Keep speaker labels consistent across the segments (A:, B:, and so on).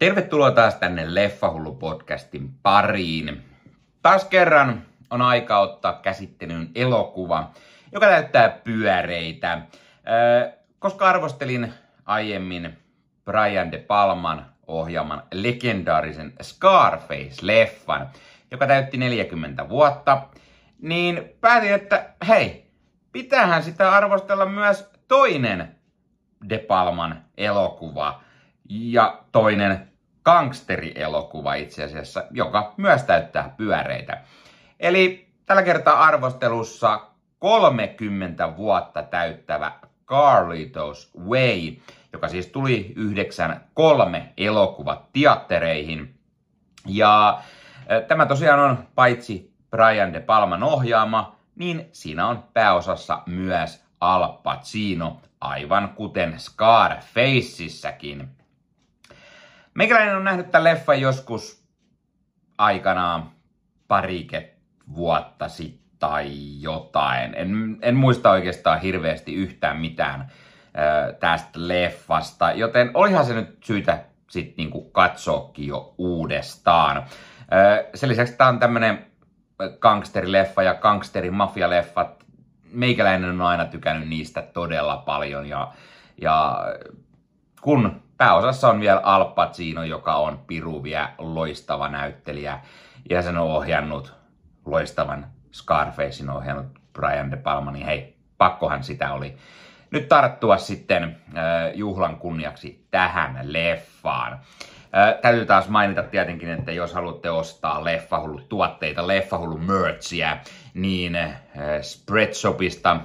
A: Tervetuloa taas tänne Leffahullu podcastin pariin. Taas kerran on aika ottaa käsittelyyn elokuva, joka täyttää pyöreitä. Koska arvostelin aiemmin Brian De Palman ohjaaman legendaarisen Scarface-leffan, joka täytti 40 vuotta, niin päätin, että hei, pitäähän sitä arvostella myös toinen De Palman elokuva ja toinen gangsterielokuva itse asiassa, joka myös täyttää pyöreitä. Eli tällä kertaa arvostelussa 30 vuotta täyttävä Carlitos Way, joka siis tuli 93 elokuva teattereihin. Ja tämä tosiaan on paitsi Brian De Palman ohjaama, niin siinä on pääosassa myös Al Pacino, aivan kuten Scarfaceissäkin. Meikäläinen on nähnyt tämän leffan joskus aikanaan parike vuotta sitten tai jotain. En, en muista oikeastaan hirveästi yhtään mitään ö, tästä leffasta, joten olihan se nyt syytä sitten niinku katsoakin jo uudestaan. Ö, sen lisäksi tämä on tämmönen gangsterileffa ja gangsterimafialeffat. Meikäläinen on aina tykännyt niistä todella paljon ja, ja kun pääosassa on vielä Al Pacino, joka on piruvia loistava näyttelijä. Ja sen on ohjannut loistavan Scarfacein ohjannut Brian De Palma, niin hei, pakkohan sitä oli. Nyt tarttua sitten äh, juhlan kunniaksi tähän leffaan. Äh, täytyy taas mainita tietenkin, että jos haluatte ostaa Leffahullu tuotteita, Leffahullu merchia, niin äh, Spreadshopista, äh,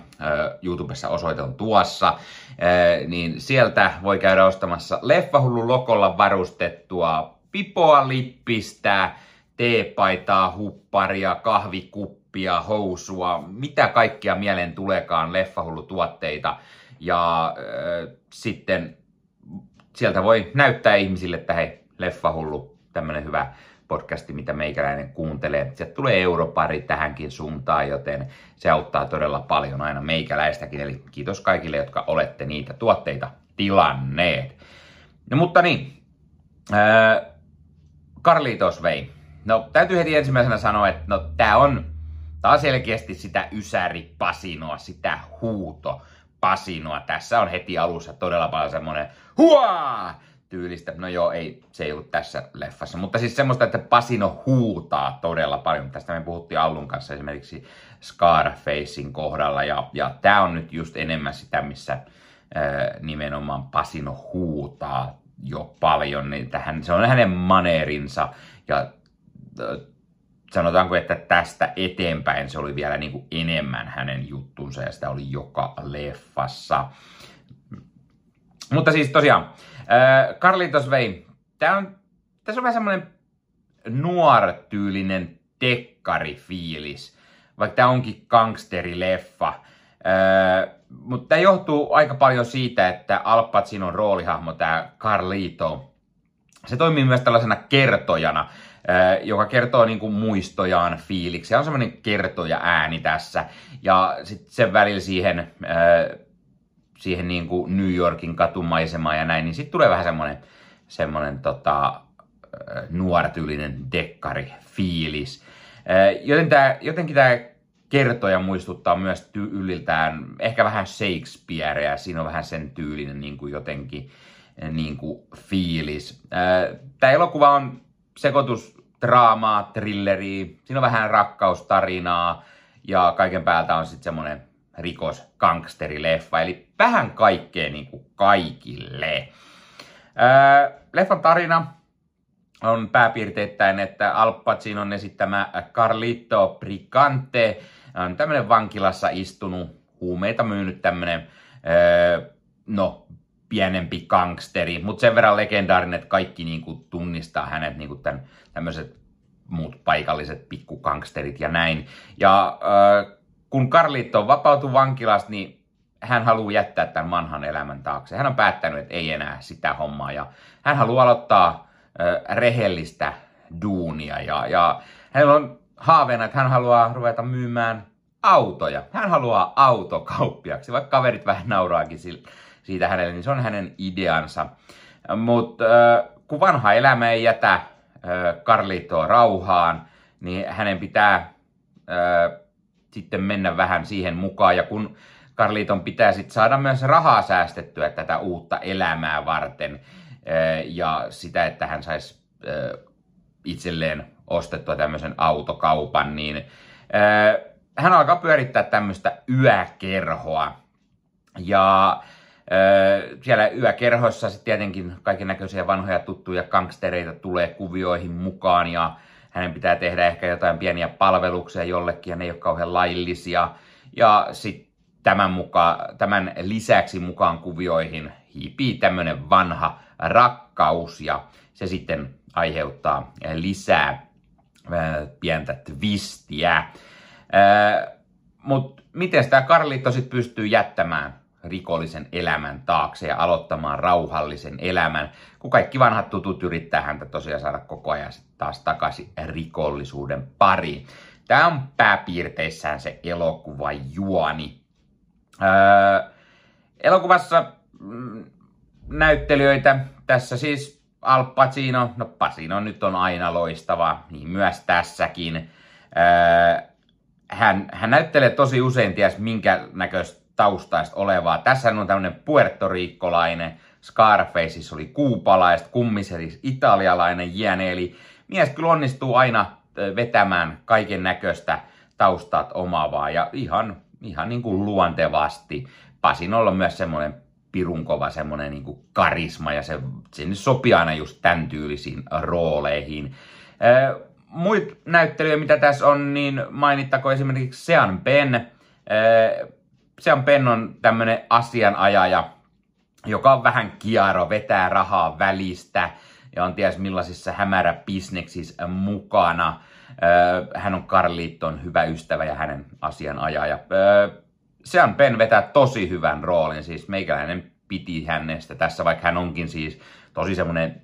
A: YouTubessa osoite on tuossa, äh, niin sieltä voi käydä ostamassa Leffahullu lokolla varustettua pipoa, lippistä, teepaitaa, hupparia, kahvikuppia, housua, mitä kaikkia mieleen tuleekaan leffahullu tuotteita. Ja äh, sitten sieltä voi näyttää ihmisille, että hei, leffahullu, tämmönen hyvä podcasti, mitä meikäläinen kuuntelee. Sieltä tulee europari tähänkin suuntaan, joten se auttaa todella paljon aina meikäläistäkin. Eli kiitos kaikille, jotka olette niitä tuotteita tilanneet. No mutta niin, äh, Carlitos vei No, täytyy heti ensimmäisenä sanoa, että no, tää on taas selkeästi sitä ysäri-pasinoa, sitä huuto pasinoa. Tässä on heti alussa todella paljon semmonen huaa tyylistä. No joo, ei, se ei ollut tässä leffassa. Mutta siis semmoista, että Pasino huutaa todella paljon. Tästä me puhuttiin Allun kanssa esimerkiksi Scarfacein kohdalla. Ja, ja tää on nyt just enemmän sitä, missä ää, nimenomaan Pasino huutaa jo paljon. Niin tähän, se on hänen maneerinsa ja sanotaanko, että tästä eteenpäin se oli vielä niin kuin enemmän hänen juttunsa ja sitä oli joka leffassa. Mutta siis tosiaan, äh, Carlitos vei. Tää on, tässä on vähän semmoinen nuortyylinen tekkarifiilis, vaikka tämä onkin gangsterileffa. Äh, mutta tämä johtuu aika paljon siitä, että Al Pacinon roolihahmo, tämä Carlito, se toimii myös tällaisena kertojana joka kertoo niin kuin muistojaan fiiliksi. Se on semmoinen kertoja ääni tässä. Ja sitten sen välillä siihen, siihen niin kuin New Yorkin katumaisemaan ja näin, niin sitten tulee vähän semmoinen, semmoinen tota, nuortyylinen dekkari fiilis. Joten tää, jotenkin tämä kertoja muistuttaa myös tyyliltään ehkä vähän Shakespearea. Siinä on vähän sen tyylinen niin kuin jotenkin niin kuin fiilis. Tämä elokuva on sekoitus draamaa, thrilleria, siinä on vähän rakkaustarinaa ja kaiken päältä on sitten semmonen rikos gangsterileffa, eli vähän kaikkea niin kuin kaikille. Ää, leffan tarina on pääpiirteittäin, että Al Pacinon esittämä Carlito Brigante on tämmönen vankilassa istunut, huumeita myynyt tämmönen, no pienempi gangsteri, mutta sen verran legendaarinen, että kaikki niinku tunnistaa hänet tämän, tämmöiset muut paikalliset pikkugangsterit ja näin. Ja äh, kun Carlito vapautui vankilasta, niin hän haluaa jättää tämän manhan elämän taakse. Hän on päättänyt, että ei enää sitä hommaa ja hän haluaa aloittaa rehellistä duunia ja, ja hänellä on haaveena, että hän haluaa ruveta myymään autoja. Hän haluaa autokauppiaksi, vaikka kaverit vähän nauraakin siitä hänelle, niin se on hänen ideansa. Mutta kun vanha elämä ei jätä Carlitoa rauhaan, niin hänen pitää sitten mennä vähän siihen mukaan. Ja kun Carliton pitää sitten saada myös rahaa säästettyä tätä uutta elämää varten ja sitä, että hän saisi itselleen ostettua tämmöisen autokaupan, niin hän alkaa pyörittää tämmöistä yökerhoa. Ja siellä yökerhoissa sitten tietenkin kaiken näköisiä vanhoja tuttuja gangstereita tulee kuvioihin mukaan ja hänen pitää tehdä ehkä jotain pieniä palveluksia jollekin ja ne ei ole kauhean laillisia. Ja sitten tämän, mukaan, tämän lisäksi mukaan kuvioihin hiipii tämmöinen vanha rakkaus ja se sitten aiheuttaa lisää pientä twistiä. Mutta miten tämä Karliitto sitten pystyy jättämään rikollisen elämän taakse ja aloittamaan rauhallisen elämän, kun kaikki vanhat tutut yrittää häntä tosiaan saada koko ajan taas takaisin rikollisuuden pariin. Tämä on pääpiirteissään se elokuva juoni. Öö, elokuvassa mm, näyttelijöitä tässä siis Al Pacino, no Pacino nyt on aina loistava, niin myös tässäkin. Öö, hän, hän näyttelee tosi usein ties minkä näköistä taustaista olevaa. Tässä on tämmöinen puertoriikkolainen, Scarfaceissa oli kuupalaista, kummiseris italialainen jääne, eli mies kyllä onnistuu aina vetämään kaiken näköistä taustat omaavaa ja ihan, ihan niin kuin luontevasti. Pasinolla on myös semmoinen pirunkova semmoinen niin kuin karisma ja se, se sopii aina just tämän tyylisiin rooleihin. Muit näyttelyjä, mitä tässä on, niin mainittako esimerkiksi Sean Penn. Penn on tämmöinen asianajaja, joka on vähän kiaro, vetää rahaa välistä ja on ties millaisissa hämärä bisneksissä mukana. Hän on Carliton hyvä ystävä ja hänen asianajaja. Sean Penn vetää tosi hyvän roolin, siis meikäläinen piti hänestä tässä, vaikka hän onkin siis tosi semmoinen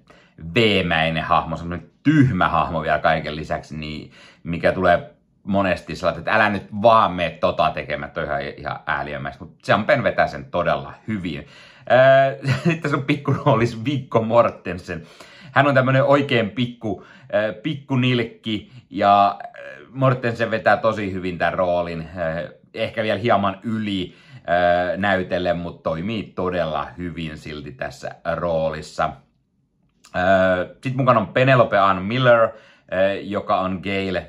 A: veemäinen hahmo, semmoinen tyhmä hahmo vielä kaiken lisäksi, niin mikä tulee monesti sellainen, että älä nyt vaan mene tota tekemään, toi ihan, ihan ääliömäistä, mutta Sean Penn vetää sen todella hyvin. Sitten sun pikku roolis Vikko Mortensen. Hän on tämmönen oikein pikku, pikku nilkki ja Mortensen vetää tosi hyvin tämän roolin. Ehkä vielä hieman yli näytelle, mutta toimii todella hyvin silti tässä roolissa. Sitten mukana on Penelope Ann Miller, joka on Gail,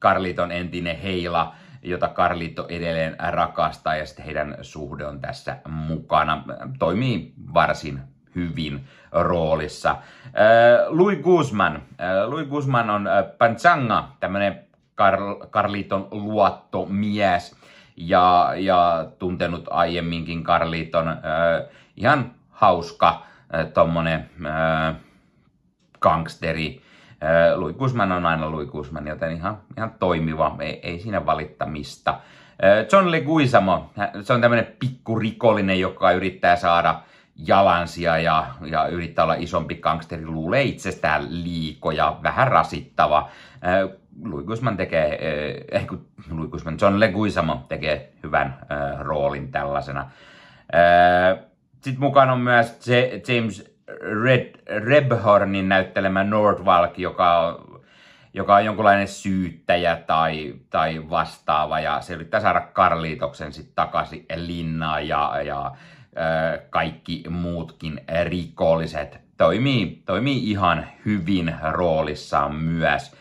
A: Carliton entinen heila, jota Carlito edelleen rakastaa ja sitten heidän suhde on tässä mukana. Toimii varsin hyvin roolissa. Louis Guzman. Louis Guzman on Panchanga, tämmönen Carl, Carliton luottomies ja, ja tuntenut aiemminkin Carliton äh, ihan hauska äh, tommonen äh, gangsteri. Louis Guzman on aina Louis Guzman, joten ihan, ihan toimiva, ei, ei siinä valittamista. John Leguizamo, se on tämmönen pikkurikollinen, joka yrittää saada jalansia ja, ja yrittää olla isompi gangsteri, luulee itsestään liikoja, vähän rasittava. Louis Guzman tekee, eh, kun Louis Guzman, John Leguizamo tekee hyvän roolin tällaisena. Sitten mukana on myös James Red, Rebhornin näyttelemä Nordvalk, joka on, joka on jonkunlainen syyttäjä tai, tai vastaava, ja se yrittää saada Karliitoksen sitten takaisin linnaan, ja, ja äh, kaikki muutkin rikolliset toimii, toimii ihan hyvin roolissaan myös.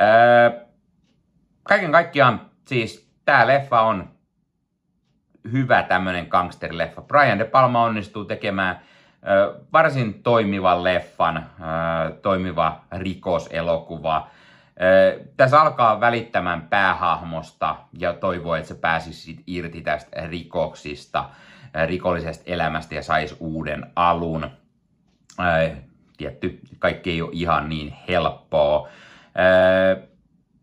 A: Öö, kaiken kaikkiaan siis tämä leffa on hyvä tämmönen gangsterileffa. Brian De Palma onnistuu tekemään ö, varsin toimivan leffan, toimiva rikoselokuva. Tässä alkaa välittämään päähahmosta ja toivoo, että se pääsisi irti tästä rikoksista, rikollisesta elämästä ja saisi uuden alun. Tietty, kaikki ei ole ihan niin helppoa.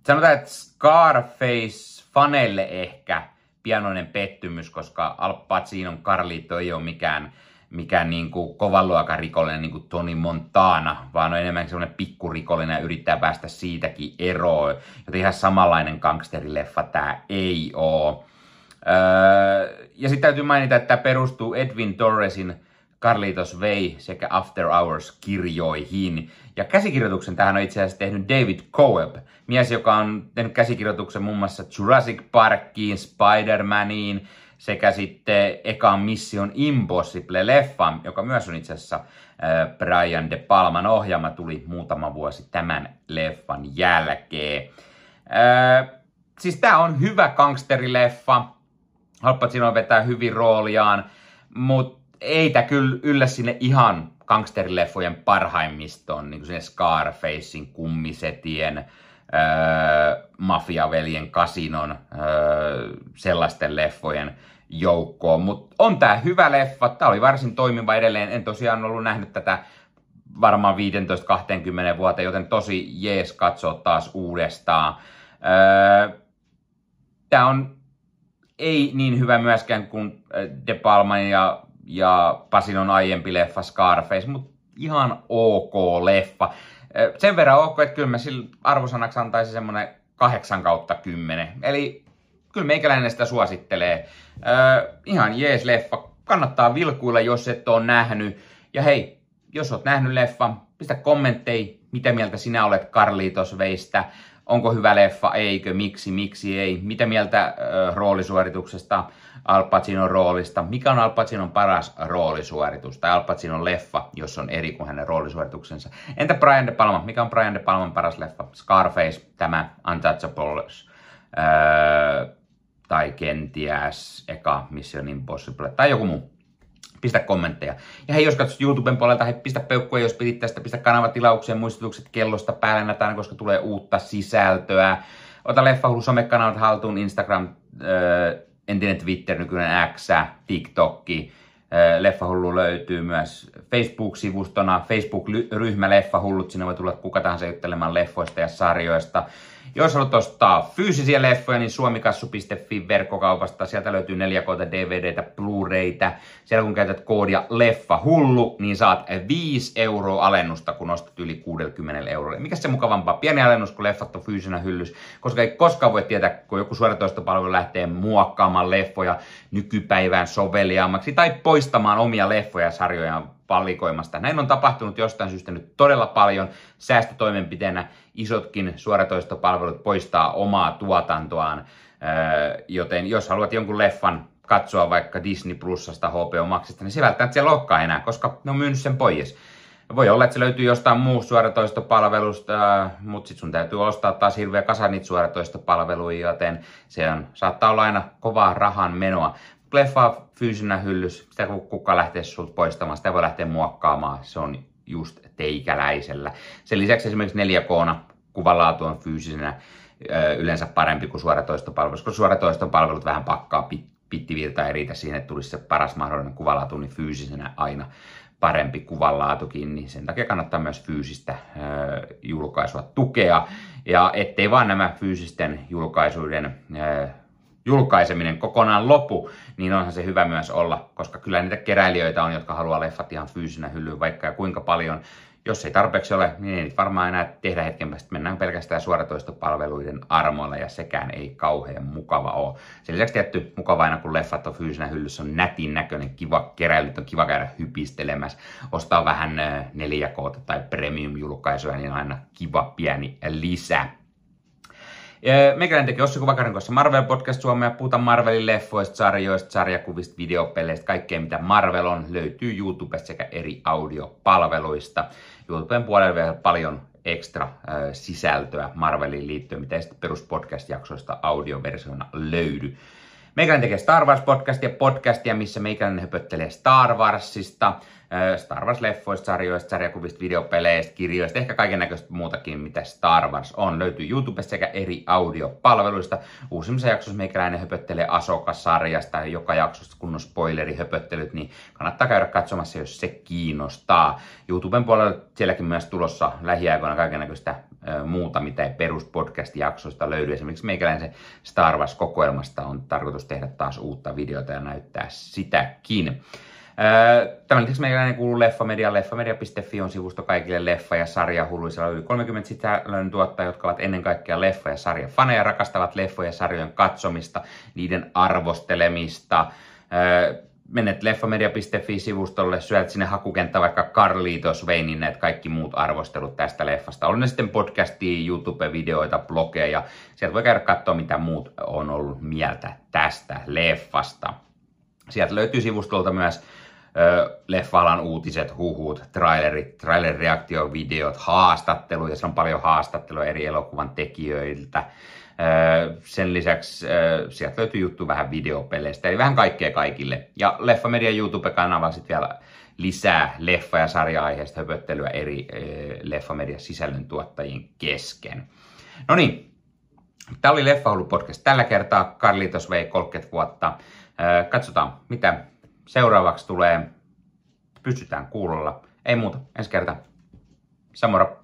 A: Sanotaan, että Scarface fanelle ehkä pienoinen pettymys, koska Al Pacinon Carlito ei ole mikään, mikään niin kuin kovan luokan rikollinen niin kuin Tony Montana, vaan on enemmän semmoinen pikkurikollinen ja yrittää päästä siitäkin eroon. Joten ihan samanlainen gangsterileffa tämä ei ole. Öö, ja sitten täytyy mainita, että tämä perustuu Edwin Torresin Carlitos vei sekä After Hours-kirjoihin. Ja käsikirjoituksen tähän on itse asiassa tehnyt David Coeb, mies, joka on tehnyt käsikirjoituksen muun muassa Jurassic Parkiin, Spider-Maniin sekä sitten ekaan Mission Impossible-leffan, joka myös on itse asiassa Brian De Palman ohjaama, tuli muutama vuosi tämän leffan jälkeen. Siis tää on hyvä gangsterileffa. Al Pacino vetää hyvin rooliaan, mutta ei tää kyllä yllä sinne ihan gangsterileffojen parhaimmistoon, niin kuin sinne Scarfacein, kummisetien, mafiaveljen, kasinon, öö, sellaisten leffojen joukkoon. Mutta on tää hyvä leffa, tää oli varsin toimiva edelleen, en tosiaan ollut nähnyt tätä varmaan 15-20 vuotta, joten tosi jees katsoa taas uudestaan. Öö, tää on ei niin hyvä myöskään kuin De Palman ja ja Pasinon aiempi leffa Scarface, mutta ihan ok leffa. Sen verran ok, että kyllä mä sillä arvosanaksi antaisin semmonen 8 kautta 10. Eli kyllä meikäläinen sitä suosittelee. Äh, ihan jees leffa. Kannattaa vilkuilla, jos et ole nähnyt. Ja hei, jos oot nähnyt leffan, pistä kommentteja, mitä mieltä sinä olet Carlitos Veistä. Onko hyvä leffa, eikö, miksi, miksi ei. Mitä mieltä äh, roolisuorituksesta? Al Pacinon roolista. Mikä on Al Pacinon paras roolisuoritus? Tai Al Pacinon leffa, jos on eri kuin hänen roolisuorituksensa. Entä Brian De Palma? Mikä on Brian De Palman paras leffa? Scarface, tämä Untouchables. Tai kenties eka Mission Impossible tai joku muu. Pistä kommentteja. Ja hei, jos katsot YouTuben puolelta, hei, pistä peukkuja, jos pidit tästä, pistä kanavatilauksia, muistutukset kellosta päälle näitä, koska tulee uutta sisältöä. Ota Leffahullu somekanavat haltuun, Instagram, öö, entinen Twitter, nykyinen X, TikTokki. Leffahullu löytyy myös Facebook-sivustona, Facebook-ryhmä Leffahullut, sinne voi tulla kuka tahansa juttelemaan leffoista ja sarjoista. Jos haluat ostaa fyysisiä leffoja, niin suomikassu.fi verkkokaupasta. Sieltä löytyy 4K DVDtä, Blu-raytä. Siellä kun käytät koodia leffa hullu, niin saat 5 euroa alennusta, kun ostat yli 60 euroa. Mikä se mukavampaa? Pieni alennus, kun leffat on fyysinä hyllys. Koska ei koskaan voi tietää, kun joku suoratoistopalvelu lähtee muokkaamaan leffoja nykypäivään soveliaammaksi tai poistamaan omia leffoja ja sarjoja valikoimasta. Näin on tapahtunut jostain syystä nyt todella paljon. Säästötoimenpiteenä isotkin suoratoistopalvelut poistaa omaa tuotantoaan, joten jos haluat jonkun leffan katsoa vaikka Disney Plusasta, HBO Maxista, niin se välttämättä siellä olekaan enää, koska ne on myynyt sen pois. Voi olla, että se löytyy jostain muusta suoratoistopalvelusta, mutta sitten sun täytyy ostaa taas hirveä kasa niitä suoratoistopalveluja, joten se on, saattaa olla aina kovaa rahan menoa leffa fyysinä hyllys, sitä kuka lähtee sulta poistamaan, sitä voi lähteä muokkaamaan, se on just teikäläisellä. Sen lisäksi esimerkiksi 4K kuvanlaatu on fyysisenä yleensä parempi kuin suoratoistopalvelut, koska suoratoistopalvelut vähän pakkaa pittivirta ei riitä siihen, että tulisi se paras mahdollinen kuvanlaatu, niin fyysisenä aina parempi kuvanlaatukin, niin sen takia kannattaa myös fyysistä julkaisua tukea. Ja ettei vaan nämä fyysisten julkaisuiden julkaiseminen kokonaan lopu, niin onhan se hyvä myös olla, koska kyllä niitä keräilijöitä on, jotka haluaa leffat ihan fyysinä hyllyyn vaikka ja kuinka paljon. Jos ei tarpeeksi ole, niin ei varmaan enää tehdä hetken päästä. Mennään pelkästään suoratoistopalveluiden armoilla ja sekään ei kauhean mukava ole. Sen lisäksi tietty mukava aina, kun leffat on fyysinä hyllyssä, on nätin näköinen, kiva keräilyt, on kiva käydä hypistelemässä. Ostaa vähän 4K tai premium-julkaisuja, niin aina kiva pieni lisä. Meikäläinen tekee Ossi Kuvakarin kanssa Marvel Podcast Suomea. Puhutaan Marvelin leffoista, sarjoista, sarjakuvista, videopeleistä. Kaikkea mitä Marvel on löytyy YouTubesta sekä eri audiopalveluista. YouTuben puolella vielä paljon ekstra sisältöä Marveliin liittyen, mitä ei sitten peruspodcast-jaksoista audioversiona löydy. Meikäläinen tekee Star Wars podcastia, podcastia, missä meikäläinen höpöttelee Star Warsista, Star Wars-leffoista, sarjoista, sarjakuvista, videopeleistä, kirjoista, ehkä kaiken näköistä muutakin, mitä Star Wars on. Löytyy YouTubesta sekä eri audiopalveluista. Uusimmissa jaksossa meikäläinen höpöttelee Asoka-sarjasta ja joka jaksossa kunnon spoilerihöpöttelyt, niin kannattaa käydä katsomassa, jos se kiinnostaa. YouTuben puolella sielläkin myös tulossa lähiaikoina kaiken näköistä muuta, mitä ei peruspodcast-jaksoista löydy. Esimerkiksi meikäläinen se Star Wars-kokoelmasta on tarkoitus tehdä taas uutta videota ja näyttää sitäkin. Tämän lisäksi meidän kuuluu Leffamedia. Leffamedia.fi on sivusto kaikille leffa- ja sarjahulluisilla. Yli 30 sisällön tuottajia, jotka ovat ennen kaikkea leffa- ja sarjafaneja, rakastavat leffoja ja sarjojen katsomista, niiden arvostelemista, menet leffamedia.fi-sivustolle, syöt sinne hakukenttä vaikka Carlitos Veinin näitä kaikki muut arvostelut tästä leffasta. On ne sitten podcastia, YouTube-videoita, blogeja. Sieltä voi käydä katsoa, mitä muut on ollut mieltä tästä leffasta. Sieltä löytyy sivustolta myös leffalan uutiset, huhut, trailerit, trailer-reaktiovideot, haastatteluja. Se on paljon haastatteluja eri elokuvan tekijöiltä. Sen lisäksi sieltä löytyy juttu vähän videopeleistä, eli vähän kaikkea kaikille. Ja Leffa Media YouTube-kanava sitten vielä lisää leffa- ja sarja-aiheista höpöttelyä eri Leffa Media sisällöntuottajien kesken. No niin, tämä oli Leffa podcast tällä kertaa. Karlitos vei 30 vuotta. Katsotaan, mitä seuraavaksi tulee. Pystytään kuulolla. Ei muuta, ensi kerta. Samora.